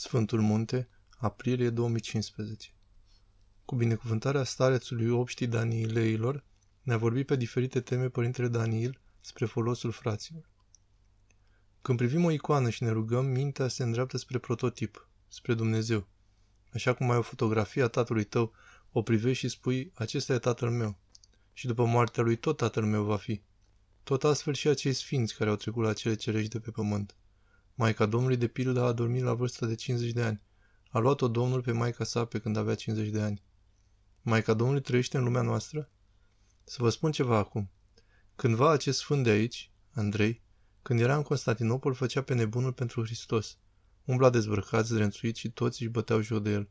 Sfântul Munte, aprilie 2015 Cu binecuvântarea starețului obștii Daniileilor, ne-a vorbit pe diferite teme Părintele Daniil spre folosul fraților. Când privim o icoană și ne rugăm, mintea se îndreaptă spre prototip, spre Dumnezeu. Așa cum ai o fotografie a tatălui tău, o privești și spui, acesta e tatăl meu. Și după moartea lui tot tatăl meu va fi. Tot astfel și acei sfinți care au trecut la cele cerești de pe pământ. Maica Domnului, de pildă, a dormit la vârsta de 50 de ani. A luat-o Domnul pe maica sa pe când avea 50 de ani. Maica Domnului trăiește în lumea noastră? Să vă spun ceva acum. Cândva acest sfânt de aici, Andrei, când era în Constantinopol, făcea pe nebunul pentru Hristos. Umbla dezbrăcat, zdrențuit și toți își băteau joc de el.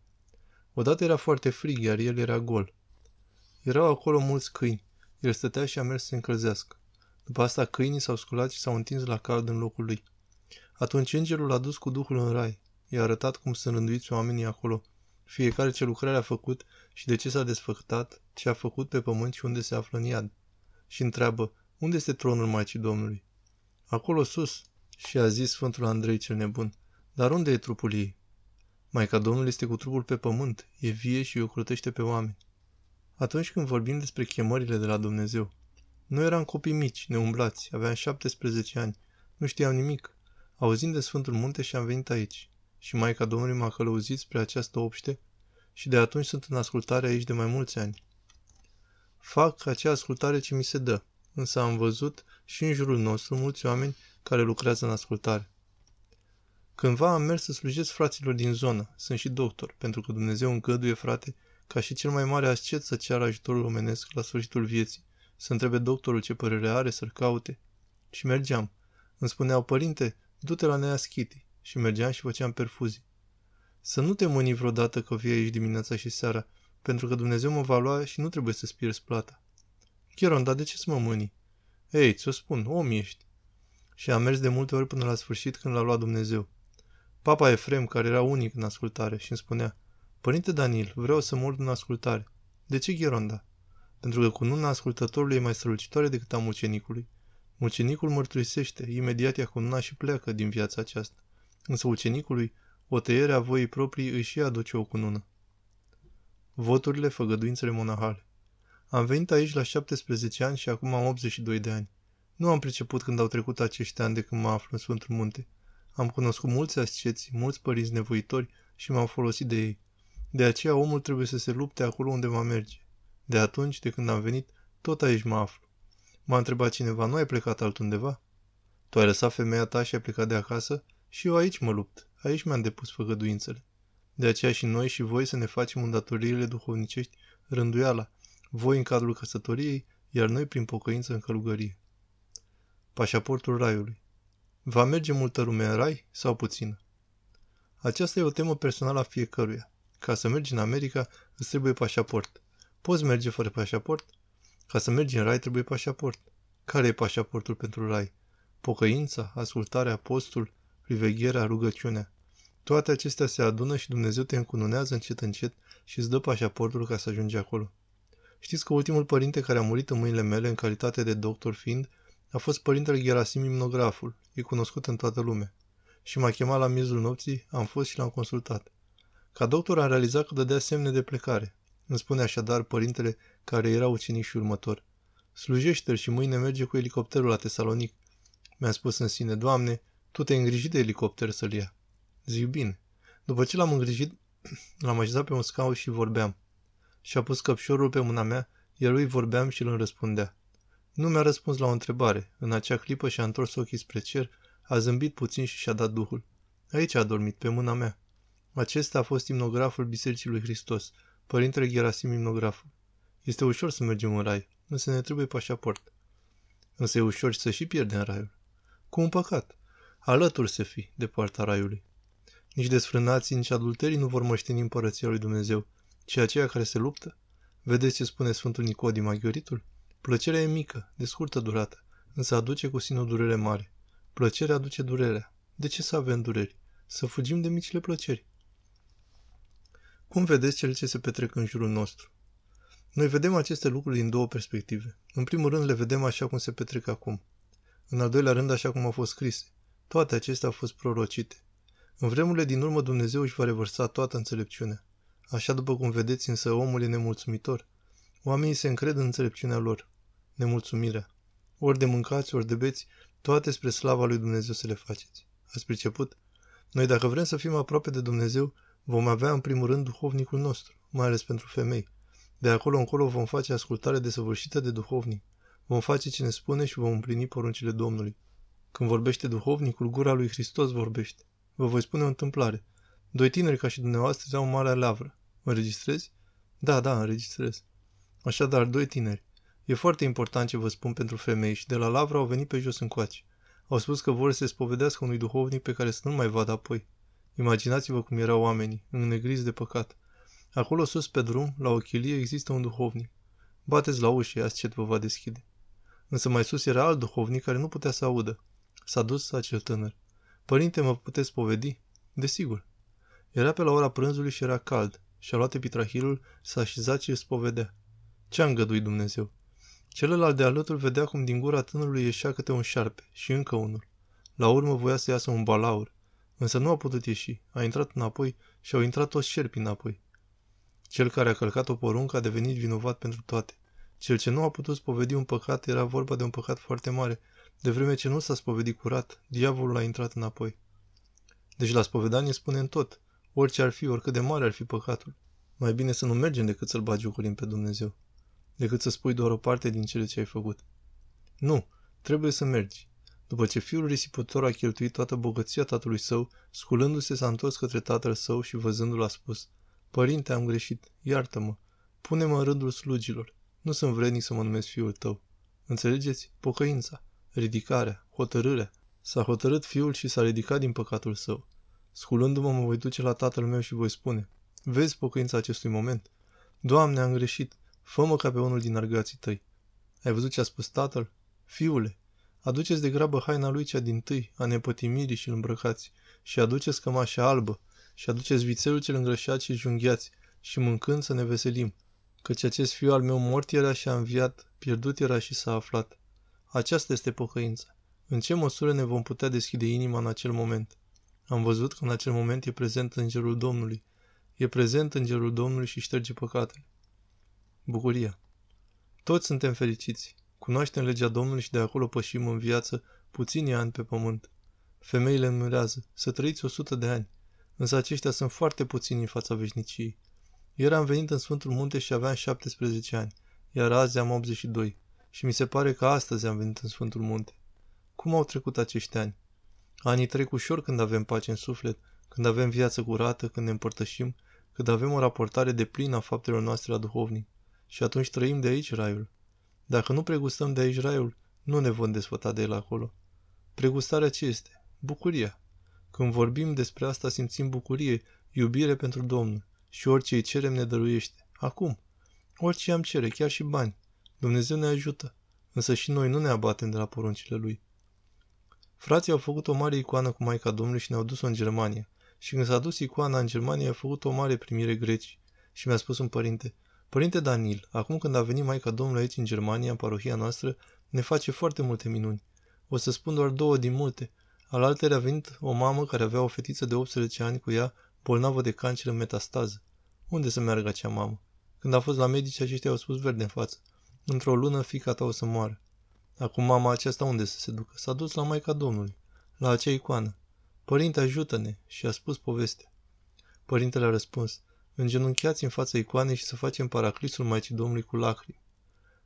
Odată era foarte frig, iar el era gol. Erau acolo mulți câini. El stătea și a mers să se încălzească. După asta câinii s-au sculat și s-au întins la cald în locul lui. Atunci îngerul l-a dus cu Duhul în rai. I-a arătat cum sunt rânduiți oamenii acolo, fiecare ce lucrare a făcut și de ce s-a desfăctat, ce a făcut pe pământ și unde se află în iad. Și întreabă, unde este tronul Maicii Domnului? Acolo sus, și a zis Sfântul Andrei cel nebun, dar unde e trupul ei? Maica Domnului este cu trupul pe pământ, e vie și o crutește pe oameni. Atunci când vorbim despre chemările de la Dumnezeu, noi eram copii mici, neumblați, aveam 17 ani, nu știam nimic, Auzind de Sfântul Munte și am venit aici. Și Maica Domnului m-a călăuzit spre această obște și de atunci sunt în ascultare aici de mai mulți ani. Fac acea ascultare ce mi se dă, însă am văzut și în jurul nostru mulți oameni care lucrează în ascultare. Cândva am mers să slujesc fraților din zonă, sunt și doctor, pentru că Dumnezeu îngăduie, frate, ca și cel mai mare ascet să ceară ajutorul omenesc la sfârșitul vieții, să întrebe doctorul ce părere are, să-l caute. Și mergeam. Îmi spuneau, părinte, Du-te la Nea Schiti și mergeam și făceam perfuzii. Să nu te mâni vreodată că vii aici dimineața și seara, pentru că Dumnezeu mă va lua și nu trebuie să-ți pierzi plata. Chiron, dar de ce să mă mâni? Ei, ți-o spun, om ești. Și am mers de multe ori până la sfârșit când l-a luat Dumnezeu. Papa Efrem, care era unic în ascultare, și îmi spunea, Părinte Daniel, vreau să mor în ascultare. De ce Gheronda? Pentru că cununa ascultătorului e mai strălucitoare decât a mucenicului. Mucenicul mărturisește, imediat ia cununa și pleacă din viața aceasta. Însă ucenicului, o tăiere a voii proprii își aduce o cunună. Voturile, făgăduințele monahale. Am venit aici la 17 ani și acum am 82 de ani. Nu am priceput când au trecut acești ani de când mă aflu în Sfântul Munte. Am cunoscut mulți asceți, mulți părinți nevoitori și m-am folosit de ei. De aceea omul trebuie să se lupte acolo unde va merge. De atunci, de când am venit, tot aici mă aflu. M-a întrebat cineva, nu ai plecat altundeva? Tu ai lăsat femeia ta și ai plecat de acasă? Și eu aici mă lupt. Aici mi-am depus făgăduințele. De aceea și noi și voi să ne facem îndatoririle duhovnicești rânduiala, voi în cadrul căsătoriei, iar noi prin pocăință în călugărie. Pașaportul raiului. Va merge multă lume în rai sau puțină? Aceasta e o temă personală a fiecăruia. Ca să mergi în America, îți trebuie pașaport. Poți merge fără pașaport? Ca să mergi în rai trebuie pașaport. Care e pașaportul pentru rai? Pocăința, ascultarea, postul, privegherea, rugăciunea. Toate acestea se adună și Dumnezeu te încununează încet încet și îți dă pașaportul ca să ajungi acolo. Știți că ultimul părinte care a murit în mâinile mele în calitate de doctor fiind a fost părintele Gerasim Imnograful, e cunoscut în toată lumea. Și m-a chemat la miezul nopții, am fost și l-am consultat. Ca doctor am realizat că dădea semne de plecare. Îmi spune așadar părintele care era ucenic și următor. Slujește-l și mâine merge cu elicopterul la Tesalonic. Mi-a spus în sine, Doamne, Tu te-ai îngrijit de elicopter să-l ia. Zic bine. După ce l-am îngrijit, l-am așezat pe un scaun și vorbeam. Și-a pus căpșorul pe mâna mea, iar lui vorbeam și îl răspundea. Nu mi-a răspuns la o întrebare. În acea clipă și-a întors ochii spre cer, a zâmbit puțin și și-a dat duhul. Aici a dormit, pe mâna mea. Acesta a fost imnograful Bisericii lui Hristos, părintele Gerasim imnograful. Este ușor să mergem în rai, însă ne trebuie pașaport. Însă e ușor să și pierdem raiul. Cu un păcat. Alături să fii de poarta raiului. Nici desfrânații, nici adulterii nu vor moșteni împărăția lui Dumnezeu, ci aceia care se luptă. Vedeți ce spune Sfântul Nicodim Maghioritul? Plăcerea e mică, de scurtă durată, însă aduce cu sine o durere mare. Plăcerea aduce durerea. De ce să avem dureri? Să fugim de micile plăceri. Cum vedeți cele ce se petrec în jurul nostru? Noi vedem aceste lucruri din două perspective. În primul rând le vedem așa cum se petrec acum. În al doilea rând așa cum au fost scrise. Toate acestea au fost prorocite. În vremurile din urmă Dumnezeu își va revărsa toată înțelepciunea. Așa după cum vedeți însă omul e nemulțumitor. Oamenii se încred în înțelepciunea lor. Nemulțumirea. Ori de mâncați, ori de beți, toate spre slava lui Dumnezeu să le faceți. Ați priceput? Noi dacă vrem să fim aproape de Dumnezeu, vom avea în primul rând duhovnicul nostru, mai ales pentru femei. De acolo încolo vom face ascultare desăvârșită de duhovnic. Vom face ce ne spune și vom împlini poruncile Domnului. Când vorbește duhovnicul, gura lui Hristos vorbește. Vă voi spune o întâmplare. Doi tineri ca și dumneavoastră au marea lavră. Înregistrezi? Da, da, înregistrez. Așadar, doi tineri. E foarte important ce vă spun pentru femei și de la lavra au venit pe jos încoace. Au spus că vor să se spovedească unui duhovnic pe care să nu mai vadă apoi. Imaginați-vă cum erau oamenii, înnegriți de păcat. Acolo sus pe drum, la o chilie, există un duhovnic. Bateți la ușă, ia ce vă va deschide. Însă mai sus era alt duhovnic care nu putea să audă. S-a dus acel tânăr. Părinte, mă puteți povedi? Desigur. Era pe la ora prânzului și era cald. Și-a luat epitrahilul, s-a așezat și îți spovedea. Ce-a îngăduit Dumnezeu? Celălalt de alături vedea cum din gura tânărului ieșea câte un șarpe și încă unul. La urmă voia să iasă un balaur, însă nu a putut ieși. A intrat înapoi și au intrat toți șerpi înapoi. Cel care a călcat o poruncă a devenit vinovat pentru toate. Cel ce nu a putut spovedi un păcat era vorba de un păcat foarte mare, de vreme ce nu s-a spovedit curat, diavolul a intrat înapoi. Deci la spovedanie în tot, orice ar fi, oricât de mare ar fi păcatul. Mai bine să nu mergem decât să-L bagiucurim pe Dumnezeu, decât să spui doar o parte din cele ce ai făcut. Nu, trebuie să mergi. După ce fiul risipitor a cheltuit toată bogăția tatălui său, sculându-se s-a întors către tatăl său și văzându-l a spus, Părinte, am greșit, iartă-mă, pune-mă în rândul slugilor, nu sunt vrednic să mă numesc fiul tău. Înțelegeți? Pocăința, ridicarea, hotărârea. S-a hotărât fiul și s-a ridicat din păcatul său. Sculându-mă, mă voi duce la tatăl meu și voi spune, vezi pocăința acestui moment? Doamne, am greșit, fă-mă ca pe unul din argații tăi. Ai văzut ce a spus tatăl? Fiule, aduceți de grabă haina lui cea din tâi, a nepătimirii și îmbrăcați, și aduceți cămașa albă, și aduceți vițelul cel îngrășat și junghiați, și mâncând să ne veselim, căci acest fiu al meu mort era și a înviat, pierdut era și s-a aflat. Aceasta este pocăința. În ce măsură ne vom putea deschide inima în acel moment? Am văzut că în acel moment e prezent Îngerul Domnului. E prezent Îngerul Domnului și șterge păcatele. Bucuria. Toți suntem fericiți. Cunoaștem legea Domnului și de acolo pășim în viață puțini ani pe pământ. Femeile înmurează, să trăiți o sută de ani, însă aceștia sunt foarte puțini în fața veșniciei. Ieri am venit în Sfântul Munte și aveam 17 ani, iar azi am 82 și mi se pare că astăzi am venit în Sfântul Munte. Cum au trecut acești ani? Anii trec ușor când avem pace în suflet, când avem viață curată, când ne împărtășim, când avem o raportare de plină a faptelor noastre la duhovnic. Și atunci trăim de aici raiul. Dacă nu pregustăm de aici raiul, nu ne vom desfăta de el acolo. Pregustarea ce este? Bucuria. Când vorbim despre asta simțim bucurie, iubire pentru Domnul și orice îi cerem ne dăruiește. Acum. Orice am cere, chiar și bani. Dumnezeu ne ajută, însă și noi nu ne abatem de la poruncile Lui. Frații au făcut o mare icoană cu Maica Domnului și ne-au dus-o în Germania. Și când s-a dus icoana în Germania, a făcut o mare primire greci. Și mi-a spus un părinte, Părinte Danil, acum când a venit Maica Domnului aici în Germania, în parohia noastră, ne face foarte multe minuni. O să spun doar două din multe. Alaltere a venit o mamă care avea o fetiță de 18 ani cu ea, bolnavă de cancer în metastază. Unde să meargă acea mamă? Când a fost la medici, aceștia au spus verde în față. Într-o lună fica ta o să moară. Acum mama aceasta unde să se ducă? S-a dus la Maica Domnului, la acea icoană. Părinte, ajută-ne! Și a spus povestea. Părintele a răspuns, îngenunchiați în fața icoanei și să facem paraclisul Maicii Domnului cu lacrimi.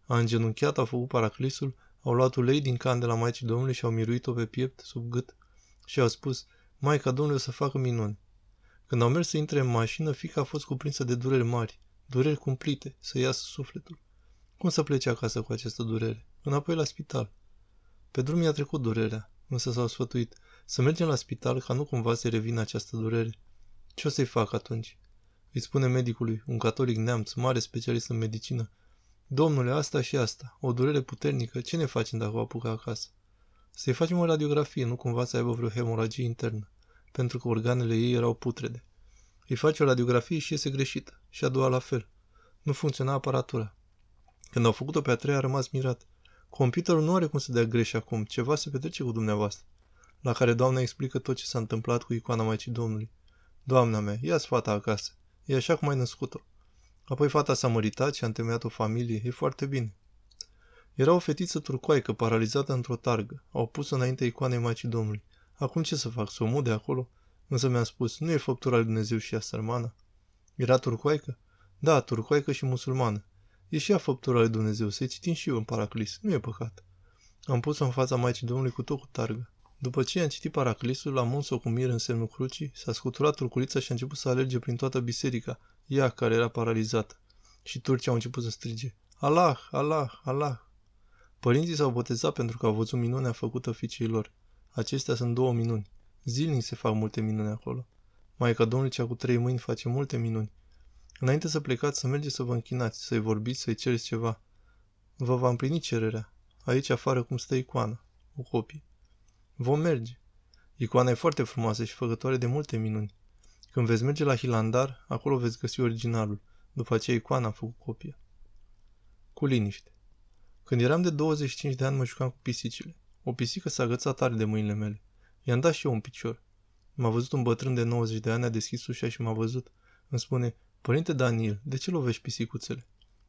A îngenunchiat, a făcut paraclisul, au luat ulei din can de la Maicii Domnului și au miruit-o pe piept, sub gât și au spus, Maica Domnului o să facă minuni. Când au mers să intre în mașină, fica a fost cuprinsă de dureri mari, dureri cumplite, să iasă sufletul. Cum să plece acasă cu această durere? Înapoi la spital. Pe drum i-a trecut durerea, însă s-au sfătuit să mergem la spital ca nu cumva să revină această durere. Ce o să-i fac atunci? Îi spune medicului, un catolic neamț, mare specialist în medicină. Domnule, asta și asta, o durere puternică, ce ne facem dacă o apucă acasă? Să-i facem o radiografie, nu cumva să aibă vreo hemoragie internă, pentru că organele ei erau putrede. Îi face o radiografie și iese greșită, și a doua la fel. Nu funcționa aparatura. Când au făcut-o pe a treia, a rămas mirat. Computerul nu are cum să dea greș acum, ceva se petrece cu dumneavoastră. la care doamna explică tot ce s-a întâmplat cu icoana Maicii Domnului. Doamna mea, ia-ți fata acasă. E așa cum ai născut-o. Apoi fata s-a măritat și a întemeiat o familie. E foarte bine. Era o fetiță turcoaică, paralizată într-o targă. Au pus-o înainte icoanei Maicii Domnului. Acum ce să fac? Să o mut de acolo? Însă mi-a spus, nu e făptura lui Dumnezeu și ea sărmană? Era turcoaică? Da, turcoaică și musulmană. E și ea făptura lui Dumnezeu, să-i citim și eu în paraclis. Nu e păcat. Am pus-o în fața Maicii Domnului cu tot cu targă. După ce am citit paraclisul, am uns-o cu mir în semnul crucii, s-a scuturat turculița și a început să alerge prin toată biserica, ea care era paralizată. Și turcii au început să strige, Allah, Allah, Allah. Părinții s-au botezat pentru că au văzut minunea făcută fiicei lor. Acestea sunt două minuni. Zilnic se fac multe minuni acolo. Maica Domnului cea cu trei mâini face multe minuni. Înainte să plecați, să mergeți să vă închinați, să-i vorbiți, să-i cereți ceva. Vă va împlini cererea. Aici afară cum stă icoana, cu copii. Vom merge. Icoana e foarte frumoasă și făcătoare de multe minuni. Când veți merge la Hilandar, acolo veți găsi originalul. După aceea icoana a făcut copia. Cu liniște. Când eram de 25 de ani, mă jucam cu pisicile. O pisică s-a agățat tare de mâinile mele. I-am dat și eu un picior. M-a văzut un bătrân de 90 de ani, a deschis ușa și m-a văzut. Îmi spune, Părinte Daniel, de ce lovești pisicuțele?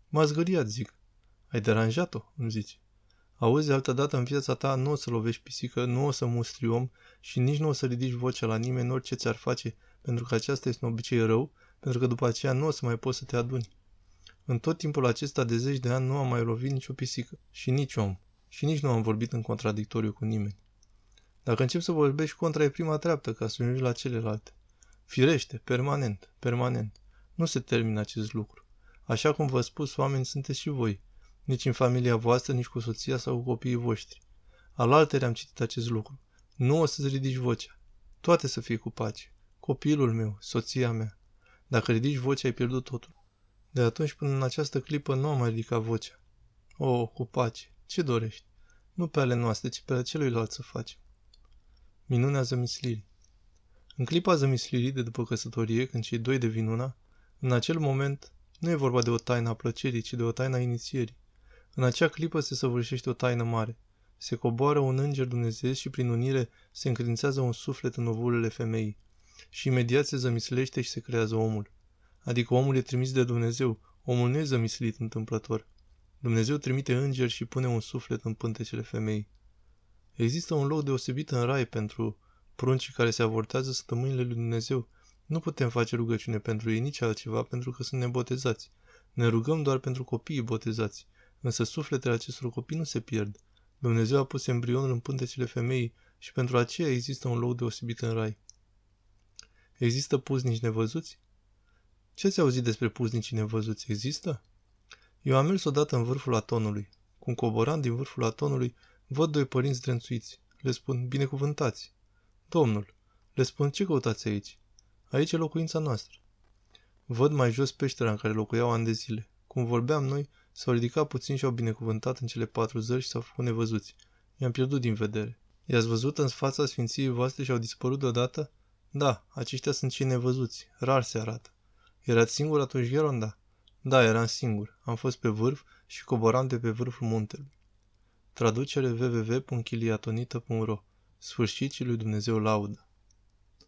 M-a zgăriat, zic. Ai deranjat-o, îmi zice. Auzi, altădată în viața ta nu o să lovești pisică, nu o să mustri om și nici nu o să ridici vocea la nimeni orice ți-ar face, pentru că aceasta este un obicei rău, pentru că după aceea nu o să mai poți să te aduni. În tot timpul acesta de zeci de ani nu am mai lovit nicio pisică și nici om și nici nu am vorbit în contradictoriu cu nimeni. Dacă încep să vorbești contra, e prima treaptă ca să ajungi la celelalte. Firește, permanent, permanent. Nu se termină acest lucru. Așa cum vă spus, oameni sunteți și voi. Nici în familia voastră, nici cu soția sau cu copiii voștri. Alaltere am citit acest lucru. Nu o să-ți ridici vocea. Toate să fie cu pace. Copilul meu, soția mea. Dacă ridici vocea, ai pierdut totul. De atunci până în această clipă nu am mai ridicat vocea. O, cu pace. Ce dorești? Nu pe ale noastre, ci pe ale celuilalt să facem. Minunea zămislirii. În clipa zămislirii de după căsătorie, când cei doi devin una, în acel moment nu e vorba de o taină a plăcerii, ci de o taină a inițierii. În acea clipă se săvârșește o taină mare. Se coboară un înger Dumnezeu și prin unire se încredințează un suflet în ovulele femeii. Și imediat se zămislește și se creează omul. Adică omul e trimis de Dumnezeu, omul nu e zămislit întâmplător. Dumnezeu trimite îngeri și pune un suflet în pântecele femeii. Există un loc deosebit în rai pentru pruncii care se avortează sătămânile lui Dumnezeu. Nu putem face rugăciune pentru ei nici altceva pentru că sunt nebotezați. Ne rugăm doar pentru copiii botezați. Însă sufletele acestor copii nu se pierd. Dumnezeu a pus embrionul în pântecele femeii și pentru aceea există un loc deosebit în rai. Există puznici nevăzuți? Ce ți-ai auzit despre puznicii nevăzuți? Există? Eu am mers odată în vârful atonului. Cum coboram din vârful atonului, văd doi părinți drențuiți. Le spun, binecuvântați. Domnul, le spun, ce căutați aici? Aici e locuința noastră. Văd mai jos peștera în care locuiau ani de zile. Cum vorbeam noi, s-au ridicat puțin și au binecuvântat în cele patru zări și s-au făcut nevăzuți. I-am pierdut din vedere. I-ați văzut în fața sfinției voastre și au dispărut deodată? Da, aceștia sunt cei nevăzuți. Rar se arată. Erați singur atunci, Gheronda? Da, eram singur. Am fost pe vârf și coboram de pe vârful muntelui. Traducere www.chiliatonita.ro Sfârșit și lui Dumnezeu laudă.